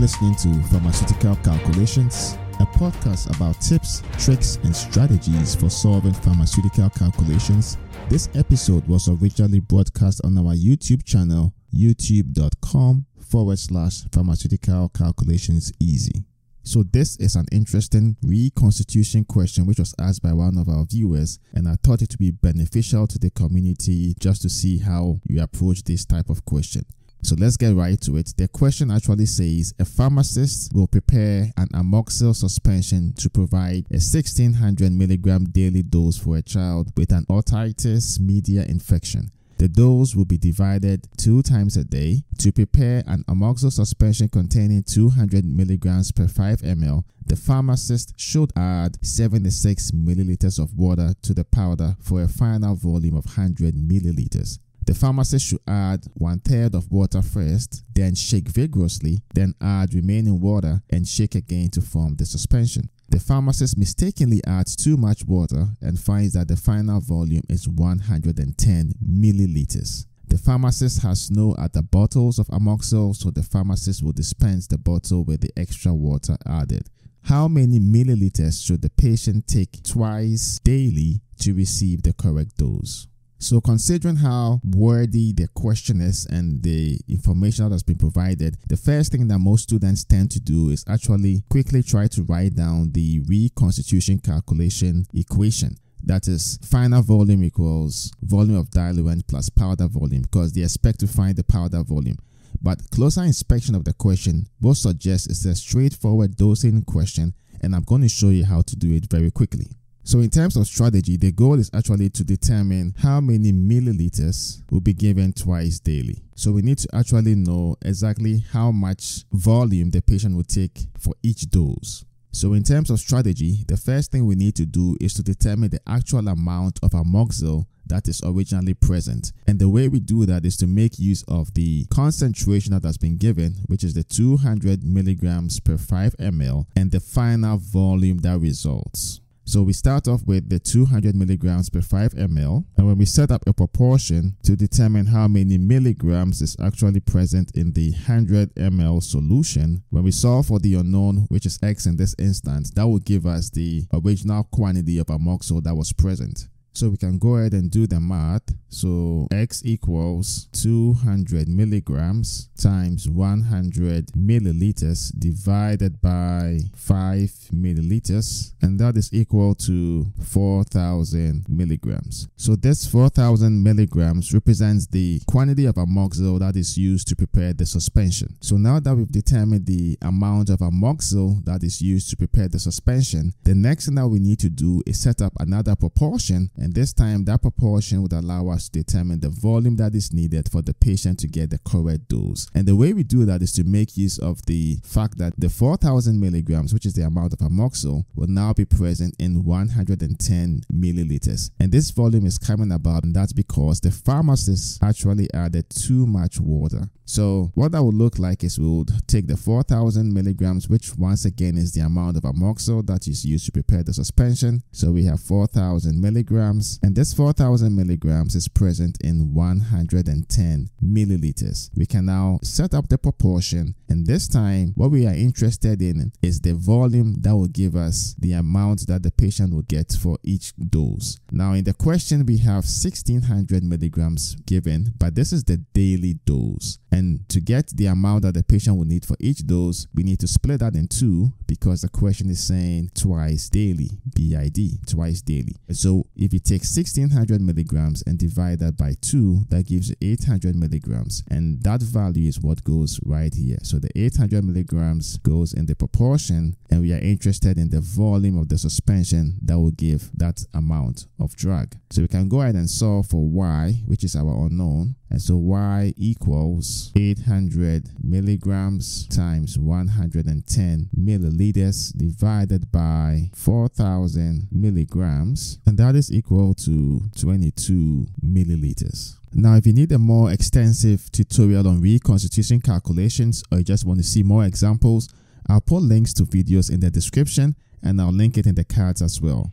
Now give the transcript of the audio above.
listening to Pharmaceutical Calculations, a podcast about tips, tricks, and strategies for solving pharmaceutical calculations. This episode was originally broadcast on our YouTube channel, youtube.com forward slash pharmaceutical calculations easy. So, this is an interesting reconstitution question which was asked by one of our viewers, and I thought it to be beneficial to the community just to see how you approach this type of question. So let's get right to it. The question actually says a pharmacist will prepare an amoxil suspension to provide a 1600 milligram daily dose for a child with an otitis media infection. The dose will be divided two times a day. To prepare an amoxil suspension containing 200 milligrams per 5 ml, the pharmacist should add 76 milliliters of water to the powder for a final volume of 100 milliliters. The pharmacist should add one third of water first, then shake vigorously, then add remaining water and shake again to form the suspension. The pharmacist mistakenly adds too much water and finds that the final volume is 110 milliliters. The pharmacist has no other bottles of amoxil, so the pharmacist will dispense the bottle with the extra water added. How many milliliters should the patient take twice daily to receive the correct dose? So, considering how worthy the question is and the information that has been provided, the first thing that most students tend to do is actually quickly try to write down the reconstitution calculation equation. That is, final volume equals volume of diluent plus powder volume because they expect to find the powder volume. But closer inspection of the question both suggests it's a straightforward dosing question, and I'm going to show you how to do it very quickly. So, in terms of strategy, the goal is actually to determine how many milliliters will be given twice daily. So, we need to actually know exactly how much volume the patient will take for each dose. So, in terms of strategy, the first thing we need to do is to determine the actual amount of amoxil that is originally present. And the way we do that is to make use of the concentration that has been given, which is the 200 milligrams per 5 ml, and the final volume that results. So we start off with the 200 milligrams per 5 ml. And when we set up a proportion to determine how many milligrams is actually present in the 100 ml solution, when we solve for the unknown, which is x in this instance, that will give us the original quantity of amoxil that was present. So we can go ahead and do the math. So X equals 200 milligrams times 100 milliliters divided by 5 milliliters. And that is equal to 4,000 milligrams. So this 4,000 milligrams represents the quantity of amoxil that is used to prepare the suspension. So now that we've determined the amount of amoxil that is used to prepare the suspension, the next thing that we need to do is set up another proportion and this time that proportion would allow us to determine the volume that is needed for the patient to get the correct dose. And the way we do that is to make use of the fact that the 4000 milligrams, which is the amount of amoxil, will now be present in 110 milliliters. And this volume is coming about, and that's because the pharmacist actually added too much water. So what that would look like is we would take the 4000 milligrams, which once again is the amount of amoxil that is used to prepare the suspension. So we have 4000 milligrams, and this 4000 milligrams is present in 110 milliliters. We can now set up the proportion, and this time what we are interested in is the volume that will give us the amount that the patient will get for each dose. Now in the question we have 1600 milligrams given, but this is the daily dose. And to get the amount that the patient will need for each dose, we need to split that in two because the question is saying twice daily, BID, twice daily. So if you take 1600 milligrams and divide that by two, that gives you 800 milligrams. And that value is what goes right here. So the 800 milligrams goes in the proportion, and we are interested in the volume of the suspension that will give that amount of drug. So we can go ahead and solve for y, which is our unknown. And so y equals 800 milligrams times 110 milliliters divided by 4000 milligrams. And that is equal to 22 milliliters. Now, if you need a more extensive tutorial on reconstitution calculations or you just want to see more examples, I'll put links to videos in the description and I'll link it in the cards as well.